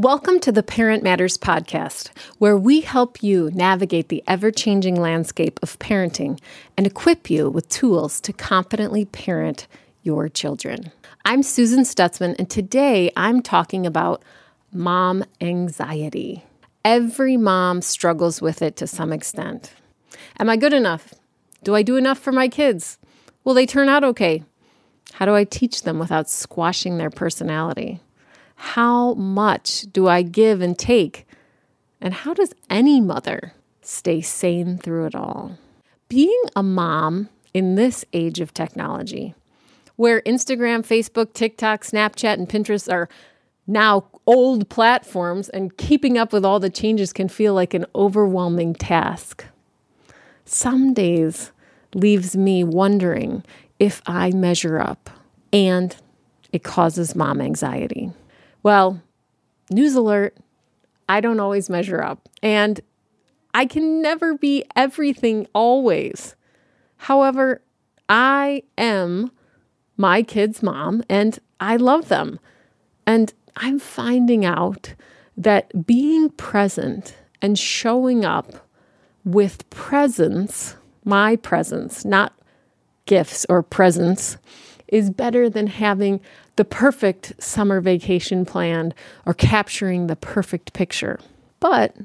Welcome to the Parent Matters podcast, where we help you navigate the ever changing landscape of parenting and equip you with tools to confidently parent your children. I'm Susan Stutzman, and today I'm talking about mom anxiety. Every mom struggles with it to some extent. Am I good enough? Do I do enough for my kids? Will they turn out okay? How do I teach them without squashing their personality? How much do I give and take? And how does any mother stay sane through it all? Being a mom in this age of technology, where Instagram, Facebook, TikTok, Snapchat, and Pinterest are now old platforms, and keeping up with all the changes can feel like an overwhelming task. Some days leaves me wondering if I measure up, and it causes mom anxiety. Well, news alert, I don't always measure up, and I can never be everything always. However, I am my kids' mom and I love them. And I'm finding out that being present and showing up with presence, my presence, not gifts or presents, is better than having the perfect summer vacation planned or capturing the perfect picture. But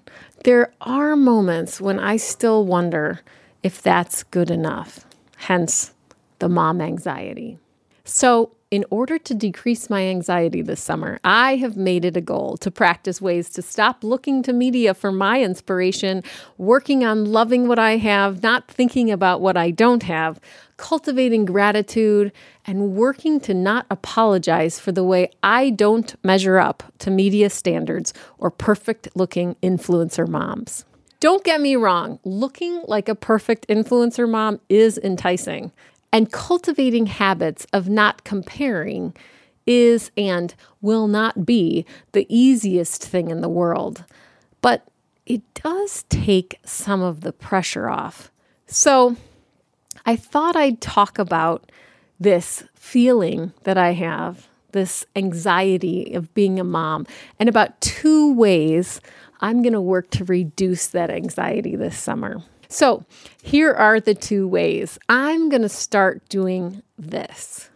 there are moments when I still wonder if that's good enough, hence the mom anxiety. So, in order to decrease my anxiety this summer, I have made it a goal to practice ways to stop looking to media for my inspiration, working on loving what I have, not thinking about what I don't have, cultivating gratitude, and working to not apologize for the way I don't measure up to media standards or perfect looking influencer moms. Don't get me wrong, looking like a perfect influencer mom is enticing. And cultivating habits of not comparing is and will not be the easiest thing in the world. But it does take some of the pressure off. So I thought I'd talk about this feeling that I have, this anxiety of being a mom, and about two ways I'm going to work to reduce that anxiety this summer. So, here are the two ways. I'm going to start doing this.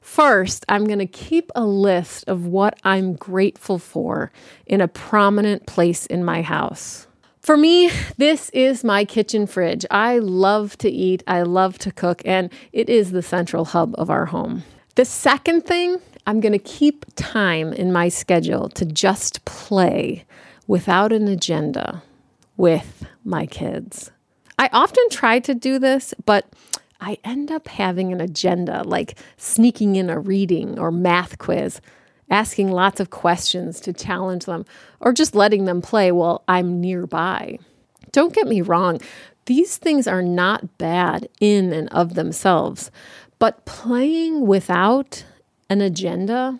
First, I'm going to keep a list of what I'm grateful for in a prominent place in my house. For me, this is my kitchen fridge. I love to eat, I love to cook, and it is the central hub of our home. The second thing, I'm going to keep time in my schedule to just play without an agenda with my kids. I often try to do this, but I end up having an agenda, like sneaking in a reading or math quiz, asking lots of questions to challenge them, or just letting them play while I'm nearby. Don't get me wrong, these things are not bad in and of themselves, but playing without an agenda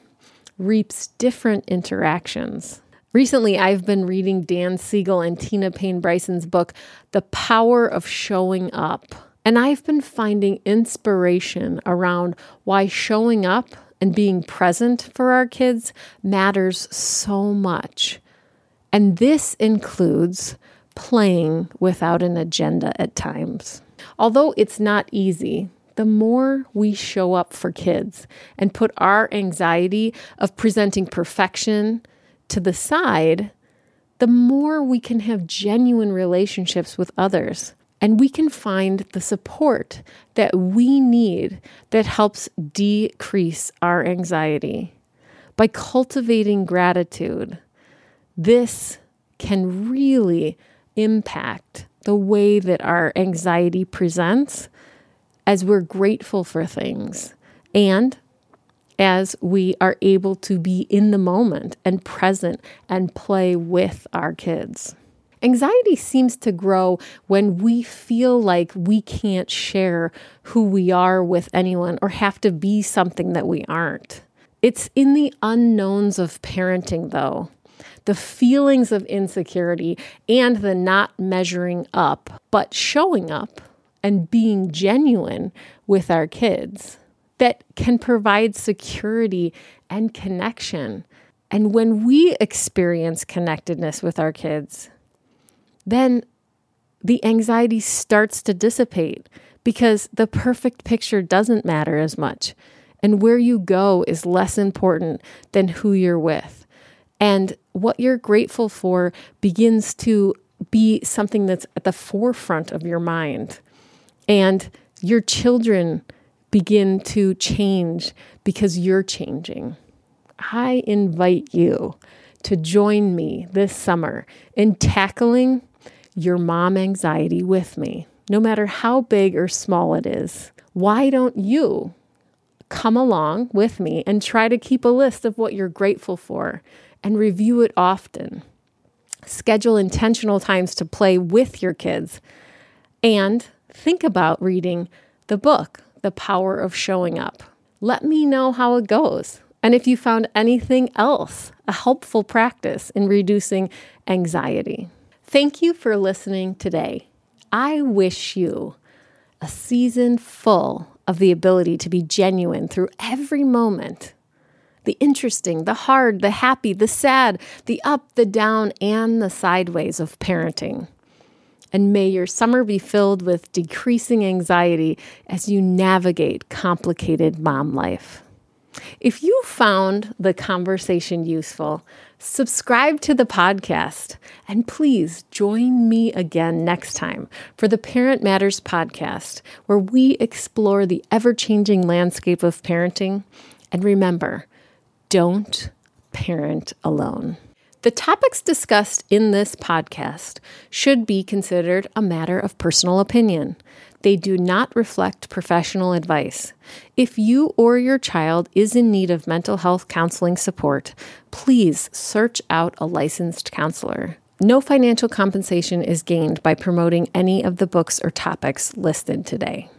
reaps different interactions. Recently, I've been reading Dan Siegel and Tina Payne Bryson's book, The Power of Showing Up. And I've been finding inspiration around why showing up and being present for our kids matters so much. And this includes playing without an agenda at times. Although it's not easy, the more we show up for kids and put our anxiety of presenting perfection, to the side, the more we can have genuine relationships with others. And we can find the support that we need that helps decrease our anxiety. By cultivating gratitude, this can really impact the way that our anxiety presents as we're grateful for things and as we are able to be in the moment and present and play with our kids. Anxiety seems to grow when we feel like we can't share who we are with anyone or have to be something that we aren't. It's in the unknowns of parenting, though, the feelings of insecurity and the not measuring up, but showing up and being genuine with our kids that can provide security and connection And when we experience connectedness with our kids, then the anxiety starts to dissipate because the perfect picture doesn't matter as much. And where you go is less important than who you're with. And what you're grateful for begins to be something that's at the forefront of your mind. And your children begin to change because you're changing. I invite you to join me this summer in tackling your mom anxiety with me, no matter how big or small it is. Why don't you come along with me and try to keep a list of what you're grateful for and review it often? Schedule intentional times to play with your kids and think about reading the book, The Power of Showing Up. Let me know how it goes. And if you found anything else, a helpful practice in reducing anxiety. Thank you for listening today. I wish you a season full of the ability to be genuine through every moment the interesting, the hard, the happy, the sad, the up, the down, and the sideways of parenting. And may your summer be filled with decreasing anxiety as you navigate complicated mom life. If you found the conversation useful, subscribe to the podcast and please join me again next time for the Parent Matters podcast, where we explore the ever changing landscape of parenting. And remember, don't parent alone. The topics discussed in this podcast should be considered a matter of personal opinion. They do not reflect professional advice. If you or your child is in need of mental health counseling support, please search out a licensed counselor. No financial compensation is gained by promoting any of the books or topics listed today.